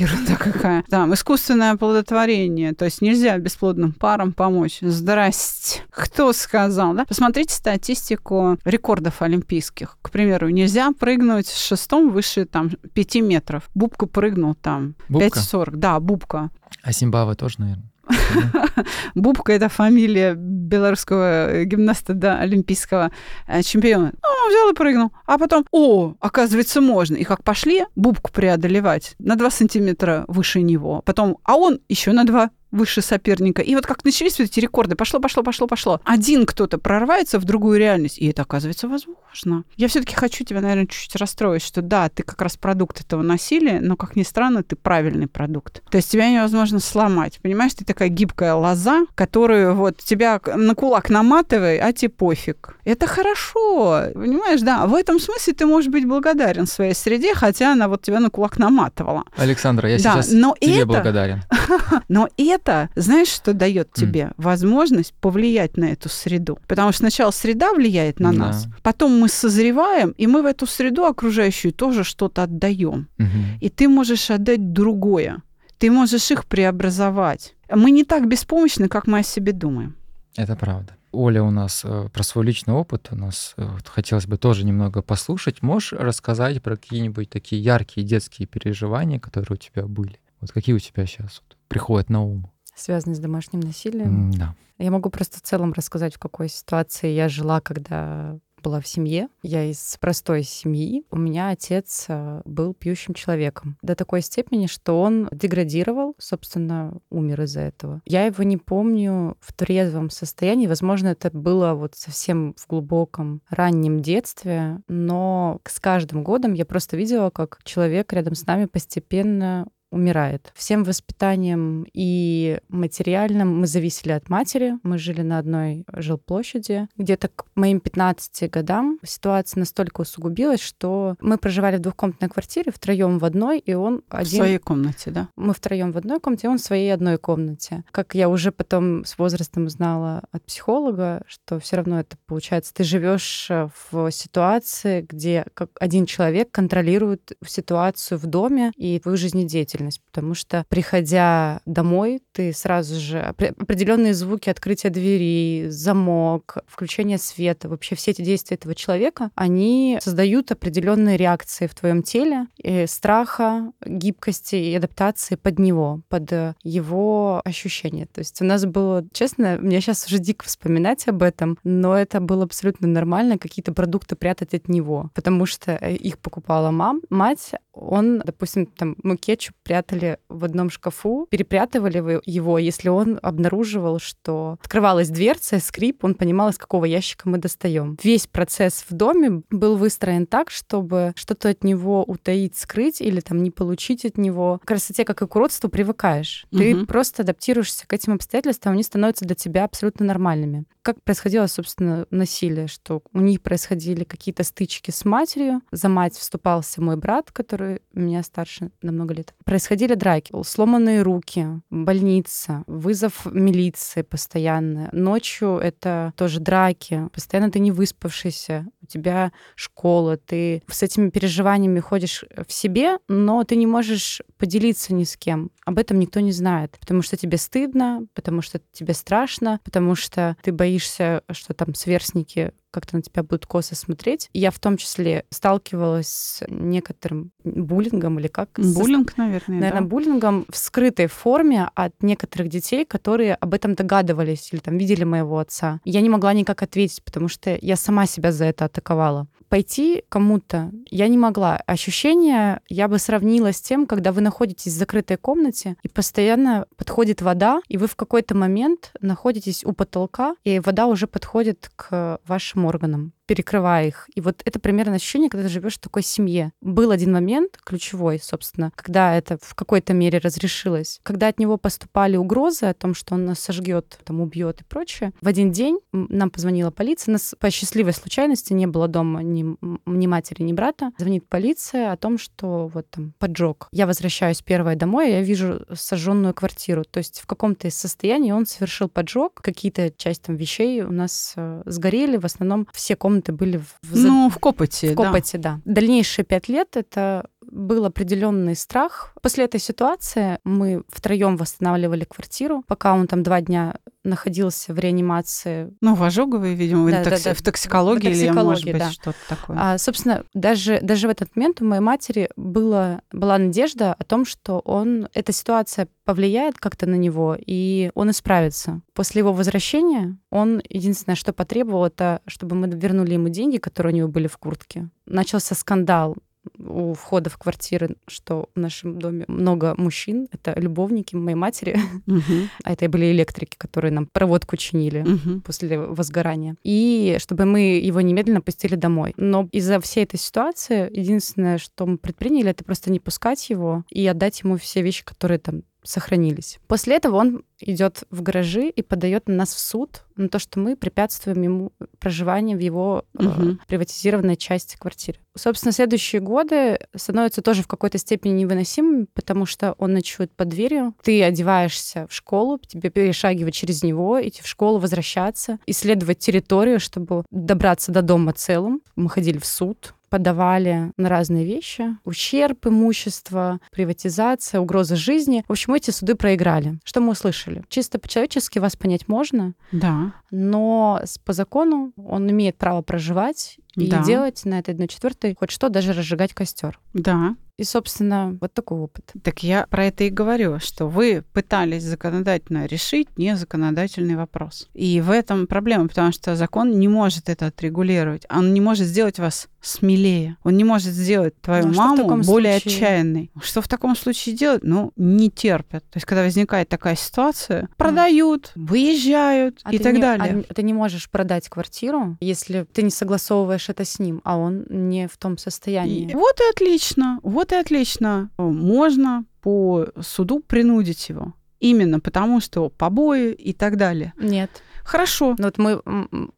Ерунда какая. Там искусственное оплодотворение. То есть нельзя бесплодным парам помочь. Здрасте. Кто сказал, да? Посмотрите статистику рекордов олимпийских. К примеру, нельзя прыгнуть с шестом выше там 5 метров. Бубка прыгнул там Бубка? 5,40. Да, Бубка. А Симбаба тоже, наверное. Бубка – это фамилия белорусского гимнаста, да, олимпийского э, чемпиона. Ну, он взял и прыгнул. А потом, о, оказывается, можно. И как пошли Бубку преодолевать на 2 сантиметра выше него. Потом, а он еще на 2 выше соперника. И вот как начались вот эти рекорды, пошло, пошло, пошло, пошло. Один кто-то прорывается в другую реальность, и это оказывается возможно. Я все-таки хочу тебя, наверное, чуть-чуть расстроить, что да, ты как раз продукт этого насилия, но, как ни странно, ты правильный продукт. То есть тебя невозможно сломать. Понимаешь, ты такая гибкая лоза, которую вот тебя на кулак наматывай, а тебе пофиг. Это хорошо, понимаешь, да. В этом смысле ты можешь быть благодарен своей среде, хотя она вот тебя на кулак наматывала. Александра, я Да, сейчас но тебе это- благодарен. Но это, знаешь, что дает тебе? Возможность повлиять на эту среду. Потому что сначала среда влияет на Да. нас, потом мы созреваем, и мы в эту среду окружающую тоже что-то отдаем. Мгм. И ты можешь отдать другое. Ты можешь их преобразовать. Мы не так беспомощны, как мы о себе думаем. Это правда. Оля у нас э, про свой личный опыт у нас э, вот хотелось бы тоже немного послушать. Можешь рассказать про какие-нибудь такие яркие детские переживания, которые у тебя были? Вот какие у тебя сейчас вот приходят на ум? Связанный с домашним насилием. Да. Я могу просто в целом рассказать, в какой ситуации я жила, когда была в семье. Я из простой семьи. У меня отец э, был пьющим человеком до такой степени, что он деградировал, собственно, умер из-за этого. Я его не помню в трезвом состоянии. Возможно, это было вот совсем в глубоком раннем детстве, но с каждым годом я просто видела, как человек рядом с нами постепенно умирает. Всем воспитанием и материальным мы зависели от матери. Мы жили на одной жилплощади. Где-то к моим 15 годам ситуация настолько усугубилась, что мы проживали в двухкомнатной квартире втроем в одной, и он В один... своей комнате, да? Мы втроем в одной комнате, он в своей одной комнате. Как я уже потом с возрастом узнала от психолога, что все равно это получается, ты живешь в ситуации, где один человек контролирует ситуацию в доме и твою жизнедеятельность, потому что приходя домой, ты сразу же опре- определенные звуки открытия двери, замок, включение света, вообще все эти действия этого человека, они создают определенные реакции в твоем теле, и страха, гибкости и адаптации под него, под э, его ощущения. То есть у нас было, честно, мне сейчас уже дико вспоминать об этом, но это было абсолютно нормально какие-то продукты прятать от него, потому что э, их покупала мам, мать, он, допустим, там мы кетчуп прятали в одном шкафу, перепрятывали его, если он обнаруживал, что открывалась дверца, скрип, он понимал, из какого ящика мы достаем. Весь процесс в доме был выстроен так, чтобы что-то от него утаить, скрыть или там не получить от него. К красоте, как и к уродству, привыкаешь. Ты Мгм. просто адаптируешься к этим обстоятельствам, они становятся для тебя абсолютно нормальными. Как происходило, собственно, насилие, что у них происходили какие-то стычки с матерью, за мать вступался мой брат, который меня старше на много лет. Происходили драки, сломанные руки, больница, вызов милиции постоянно. Ночью это тоже драки, постоянно ты не выспавшийся, у тебя школа, ты с этими переживаниями ходишь в себе, но ты не можешь поделиться ни с кем. Об этом никто не знает, потому что тебе стыдно, потому что тебе страшно, потому что ты боишься, что там сверстники как-то на тебя будут косо смотреть. Я в том числе сталкивалась с некоторым буллингом или как? Буллинг, наверное, наверное, да? буллингом в скрытой форме от некоторых детей, которые об этом догадывались или там видели моего отца. Я не могла никак ответить, потому что я сама себя за это атаковала. Пойти кому-то я не могла. Ощущение я бы сравнила с тем, когда вы находитесь в закрытой комнате, и постоянно подходит вода, и вы в какой-то момент находитесь у потолка, и вода уже подходит к вашим органам перекрывая их. И вот это примерно ощущение, когда ты живешь в такой семье. Был один момент, ключевой, собственно, когда это в какой-то мере разрешилось. Когда от него поступали угрозы о том, что он нас сожгет, там, убьет и прочее. В один день нам позвонила полиция. Нас по счастливой случайности не было дома ни, ни матери, ни брата. Звонит полиция о том, что вот там поджог. Я возвращаюсь первая домой, я вижу сожженную квартиру. То есть в каком-то из состояний он совершил поджог. Какие-то часть там вещей у нас э, сгорели. В основном все комнаты были в, Ну, в копоте, в копоте, да. Дальнейшие пять лет это был определенный страх. После этой ситуации мы втроем восстанавливали квартиру, пока он там два дня находился в реанимации. Ну, в ожоговой, видимо, в, Да, да, интокси- да. в токсикологии, В или, может токсикологии, быть, да. что-то такое. А, собственно, даже, даже в этот момент у моей матери было, была надежда о том, что он, эта ситуация повлияет как-то на него, и он исправится. После его возвращения он единственное, что потребовал, это чтобы мы вернули ему деньги, которые у него были в куртке. Начался скандал у входа в квартиры, что в нашем доме много мужчин, это любовники моей матери, Мгм, а это и были электрики, которые нам проводку чинили мгм. после возгорания. И чтобы мы его немедленно пустили домой. Но из-за всей этой ситуации единственное, что мы предприняли, это просто не пускать его и отдать ему все вещи, которые там сохранились. После этого он идет в гаражи и подает на нас в суд на то, что мы препятствуем ему проживанию в его э, Мгм. приватизированной части квартиры. Собственно, следующие годы становятся тоже в какой-то степени невыносимыми, потому что он ночует под дверью, ты одеваешься в школу, тебе перешагивать через него, идти в школу, возвращаться, исследовать территорию, чтобы добраться до дома целым. Мы ходили в суд, подавали на разные вещи. Ущерб имущества, приватизация, угроза жизни. В общем, эти суды проиграли. Что мы услышали? Чисто по-человечески вас понять можно, Да. но по закону он имеет право проживать и Да. делать на этой 1 четвертой хоть что, даже разжигать костер. Да. И, собственно, вот такой опыт. Так я про это и говорю, что вы пытались законодательно решить незаконодательный вопрос. И в этом проблема, потому что закон не может это отрегулировать. Он не может сделать вас смелее. Он не может сделать твою Ну, а маму более случае? отчаянной. Что в таком случае делать? Ну, не терпят. То есть, когда возникает такая ситуация, продают, выезжают А и так не- далее. а ты не можешь продать квартиру, если ты не согласовываешь это с ним, а он не в том состоянии. И вот и отлично, вот и отлично. Можно по суду принудить его. Именно потому, что побои и так далее. Нет. Хорошо. Ну, вот мы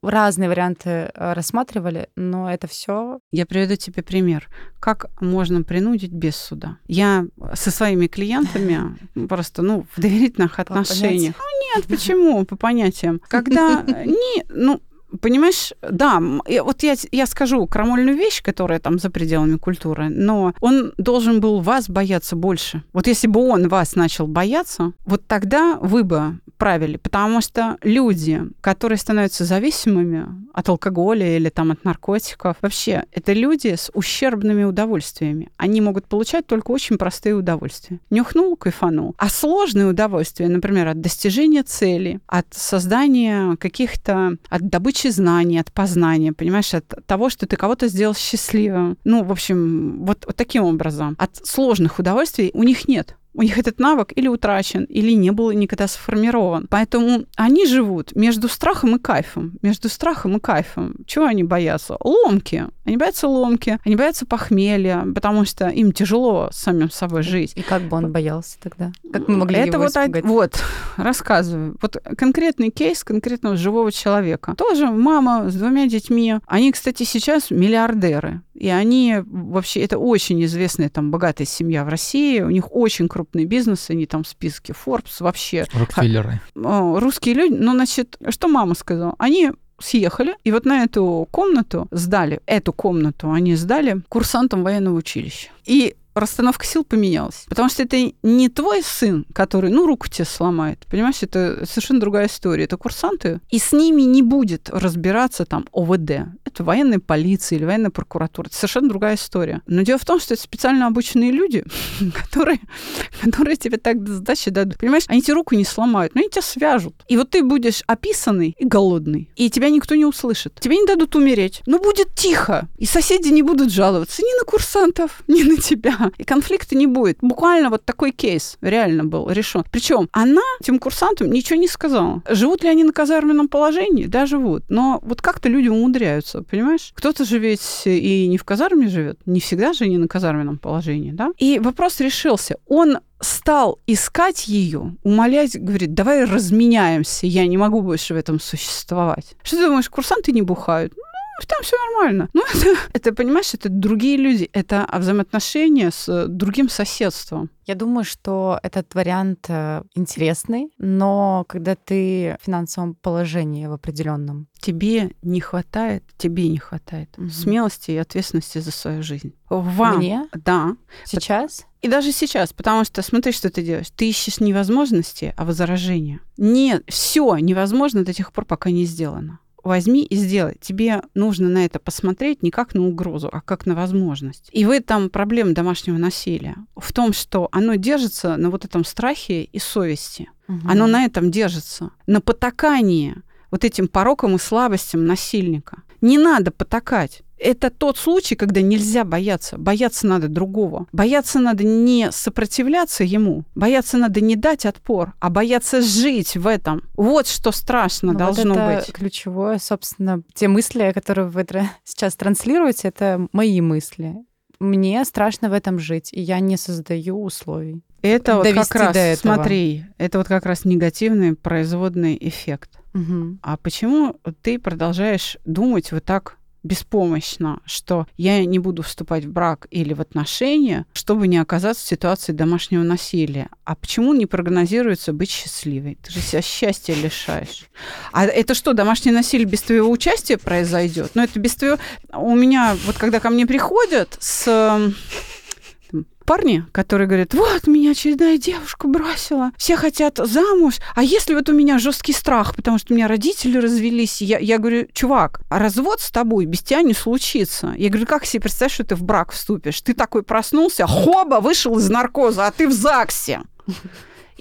разные варианты э, рассматривали, но это все Я приведу тебе пример. Как можно принудить без суда? Я со своими клиентами просто, ну, в доверительных отношениях. Ну, нет, почему? По понятиям. Когда не, ну, Понимаешь, да, вот я, я скажу крамольную вещь, которая там за пределами культуры, но он должен был вас бояться больше. Вот если бы он вас начал бояться, вот тогда вы бы правили, потому что люди, которые становятся зависимыми от алкоголя или там от наркотиков, вообще это люди с ущербными удовольствиями. Они могут получать только очень простые удовольствия. Нюхнул, кайфанул. А сложные удовольствия, например, от достижения цели, от создания каких-то, от добычи знаний, от познания, понимаешь, от того, что ты кого-то сделал счастливым. Ну, в общем, вот, вот таким образом. От сложных удовольствий у них нет. У них этот навык или утрачен, или не был никогда сформирован. Поэтому они живут между страхом и кайфом. Между страхом и кайфом. Чего они боятся? Ломки. Они боятся ломки, они боятся похмелья, потому что им тяжело с самим собой жить. И как бы он боялся тогда? Как мы могли Это его вот, испугать? вот, рассказываю. Вот конкретный кейс конкретного живого человека. Тоже мама с двумя детьми. Они, кстати, сейчас миллиардеры. И они вообще, это очень известная там богатая семья в России. У них очень крупный бизнес, они там в списке Forbes вообще. Рокфеллеры. О, русские люди, ну, значит, что мама сказала? Они съехали, и вот на эту комнату сдали, эту комнату они сдали курсантам военного училища. И расстановка сил поменялась. Потому что это не твой сын, который, ну, руку тебе сломает. Понимаешь, это совершенно другая история. Это курсанты. И с ними не будет разбираться там ОВД. Это военная полиция или военная прокуратура. Это совершенно другая история. Но дело в том, что это специально обученные люди, которые, которые тебе так задачи дадут. Понимаешь, они тебе руку не сломают, но они тебя свяжут. И вот ты будешь описанный и голодный. И тебя никто не услышит. Тебе не дадут умереть. Но будет тихо. И соседи не будут жаловаться ни на курсантов, ни на тебя. И конфликта не будет. Буквально вот такой кейс реально был решен. Причем она этим курсантам ничего не сказала. Живут ли они на казарменном положении? Да, живут. Но вот как-то люди умудряются, понимаешь? Кто-то же ведь и не в казарме живет. Не всегда же они на казарменном положении, да? И вопрос решился. Он стал искать ее, умолять, говорит, давай разменяемся, я не могу больше в этом существовать. Что ты думаешь, курсанты не бухают? Там все нормально. Ну, это, это, понимаешь, это другие люди, это взаимоотношения с другим соседством. Я думаю, что этот вариант э, интересный, но когда ты в финансовом положении в определенном. Тебе не хватает, тебе не хватает Мгм. смелости и ответственности за свою жизнь. Вам. Мне Да. сейчас И даже сейчас, потому что смотри, что ты делаешь. Ты ищешь не возможности, а возражения. Нет, все невозможно до тех пор, пока не сделано. Возьми и сделай. Тебе нужно на это посмотреть не как на угрозу, а как на возможность. И в этом проблема домашнего насилия. В том, что оно держится на вот этом страхе и совести. Оно на этом держится. На потакании вот этим порокам и слабостям насильника. Не надо потакать. Это тот случай, когда нельзя бояться. Бояться надо другого. Бояться надо не сопротивляться ему. Бояться надо не дать отпор, а бояться жить в этом. Вот что страшно Ну, должно вот это быть. ключевое, собственно, те мысли, которые вы сейчас транслируете, это мои мысли. Мне страшно в этом жить, и я не создаю условий. Это вот как раз, этого. смотри, это вот как раз негативный производный эффект. Мгм. А почему ты продолжаешь думать вот так беспомощно, что я не буду вступать в брак или в отношения, чтобы не оказаться в ситуации домашнего насилия? А почему не прогнозируется быть счастливой? Ты же себя счастья лишаешь. А это что, домашнее насилие без твоего участия произойдет? Ну, это без твоего... У меня, вот когда ко мне приходят с парни, которые говорят, вот, меня очередная девушка бросила, все хотят замуж, а если вот у меня жесткий страх, потому что у меня родители развелись, я, я говорю, чувак, а развод с тобой без тебя не случится. Я говорю, как себе представить, что ты в брак вступишь? Ты такой проснулся, хоба, вышел из наркоза, а ты в ЗАГСе.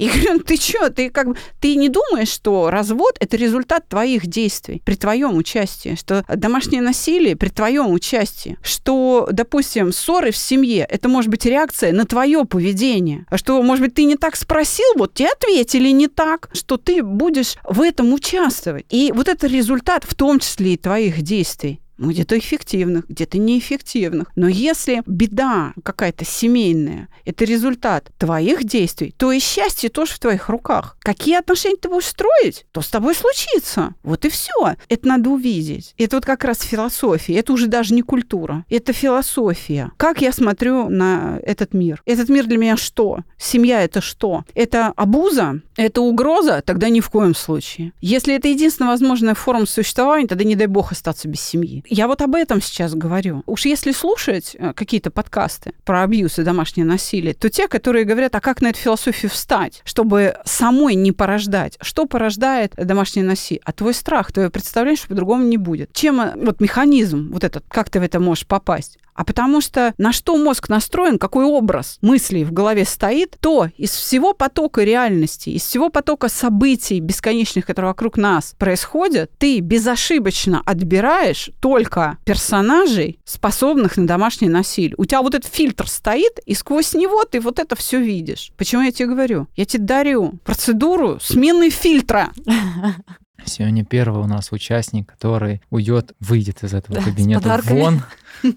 И говорю, «Ну ты что, ты как бы, ты не думаешь, что развод это результат твоих действий при твоем участии, что домашнее насилие при твоем участии, что, допустим, ссоры в семье это может быть реакция на твое поведение, что, может быть, ты не так спросил, вот тебе ответили не так, что ты будешь в этом участвовать. И вот это результат в том числе и твоих действий. Где-то эффективных, где-то неэффективных. Но если беда какая-то семейная, это результат твоих действий, то и счастье тоже в твоих руках. Какие отношения ты будешь строить, то с тобой случится. Вот и все. Это надо увидеть. Это вот как раз философия. Это уже даже не культура. Это философия. Как я смотрю на этот мир? Этот мир для меня что? Семья это что? Это обуза? Это угроза? Тогда ни в коем случае. Если это единственная возможная форма существования, тогда не дай бог остаться без семьи. Я вот об этом сейчас говорю. Уж если слушать э, какие-то подкасты про абьюз и домашнее насилие, то те, которые говорят, а как на эту философию встать, чтобы самой не порождать. Что порождает домашнее насилие? А твой страх, твое представление, что по-другому не будет. Чем э, вот механизм вот этот, как ты в это можешь попасть? А потому что на что мозг настроен, какой образ мыслей в голове стоит, то из всего потока реальности, из всего потока событий бесконечных, которые вокруг нас происходят, ты безошибочно отбираешь только персонажей, способных на домашнее насилие. У тебя вот этот фильтр стоит, и сквозь него ты вот это все видишь. Почему я тебе говорю? Я тебе дарю процедуру смены фильтра. Сегодня первый у нас участник, который уйдет, выйдет из этого кабинета вон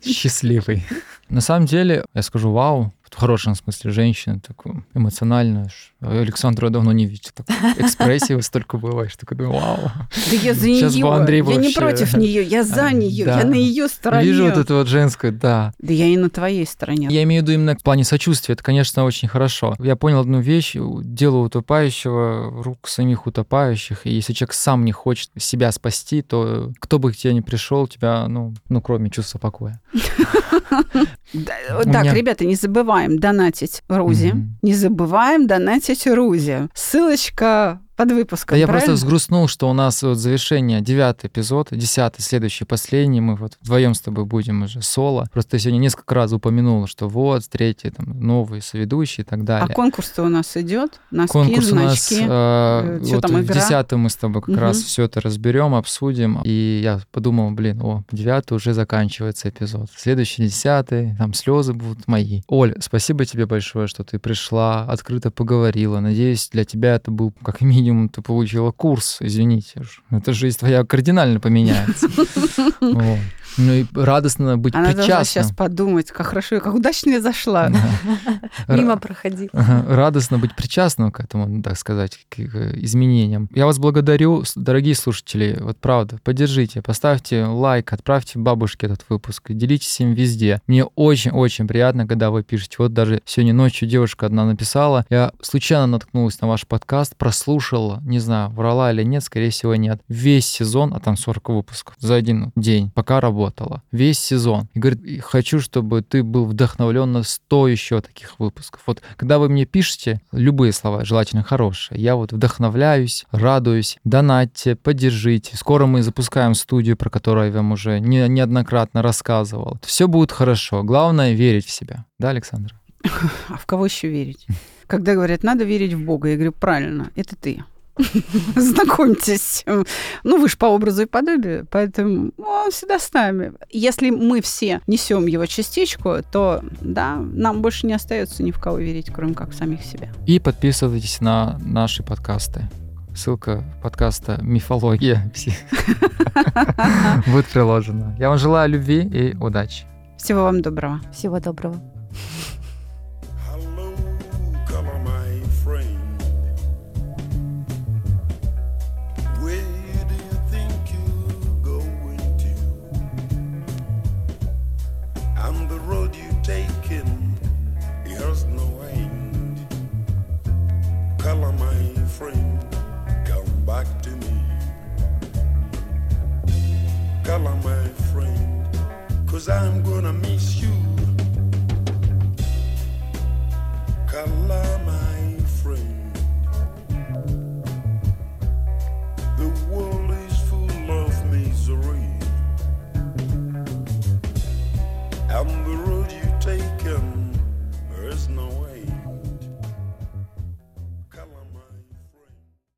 счастливый. На самом деле, я скажу, вау, в хорошем смысле женщина, такую эмоциональную. Александру я давно не видел. Экспрессии столько бываешь, такой думаю, вау. Да я за нее. Я вообще... не против нее, я за нее, да. я на ее стороне. Вижу вот эту вот женскую, да. Да я и на твоей стороне. Я имею в виду именно в плане сочувствия, это, конечно, очень хорошо. Я понял одну вещь, дело утопающего, рук самих утопающих, и если человек сам не хочет себя спасти, то кто бы к тебе ни пришел, тебя, ну, ну кроме чувства покоя. Так, ребята, не забываем донатить Рузи. Не забываем донатить Рузи. Ссылочка под выпуском. Да я просто взгрустнул, что у нас вот завершение, девятый эпизод, десятый, следующий, последний, мы вот вдвоем с тобой будем уже соло. Просто я сегодня несколько раз упомянул, что вот, третий, там, новый соведущий и так далее. А конкурс-то у нас идет? Носки, конкурс значки, у нас, э, вот там, в десятом мы с тобой как угу. раз все это разберем, обсудим. И я подумал, блин, о, девятый уже заканчивается эпизод. Следующий десятый, там слезы будут мои. Оль, спасибо тебе большое, что ты пришла, открыто поговорила. Надеюсь, для тебя это был как минимум минимум ты получила курс, извините. Эта жизнь твоя кардинально поменяется. Ну и радостно быть Она причастным. Она сейчас подумать, как хорошо, как удачно я зашла. Мимо проходи. Радостно быть причастным к этому, так сказать, к изменениям. Я вас благодарю, дорогие слушатели. Вот правда, поддержите, поставьте лайк, отправьте бабушке этот выпуск, делитесь им везде. Мне очень-очень приятно, когда вы пишете. Вот даже сегодня ночью девушка одна написала, я случайно наткнулась на ваш подкаст, прослушала, не знаю, врала или нет, скорее всего, нет. Весь сезон, а там 40 выпусков за один день, пока работаю работала весь сезон. И говорит, хочу, чтобы ты был вдохновлен на 100 еще таких выпусков. Вот когда вы мне пишете любые слова, желательно хорошие, я вот вдохновляюсь, радуюсь, донатьте, поддержите. Скоро мы запускаем студию, про которую я вам уже не, неоднократно рассказывал. Все будет хорошо. Главное верить в себя. Да, Александра? А в кого еще верить? Когда говорят, надо верить в Бога, я говорю, правильно, это ты. Знакомьтесь. Ну, вы же по образу и подобию, поэтому он всегда с нами. Если мы все несем его частичку, то, да, нам больше не остается ни в кого верить, кроме как в самих себя. И подписывайтесь на наши подкасты. Ссылка подкаста «Мифология» будет приложена. Я вам желаю любви и удачи. Всего вам доброго. Всего доброго. Cause I'm gonna miss you. Kala, my friend. The world is full of misery. And the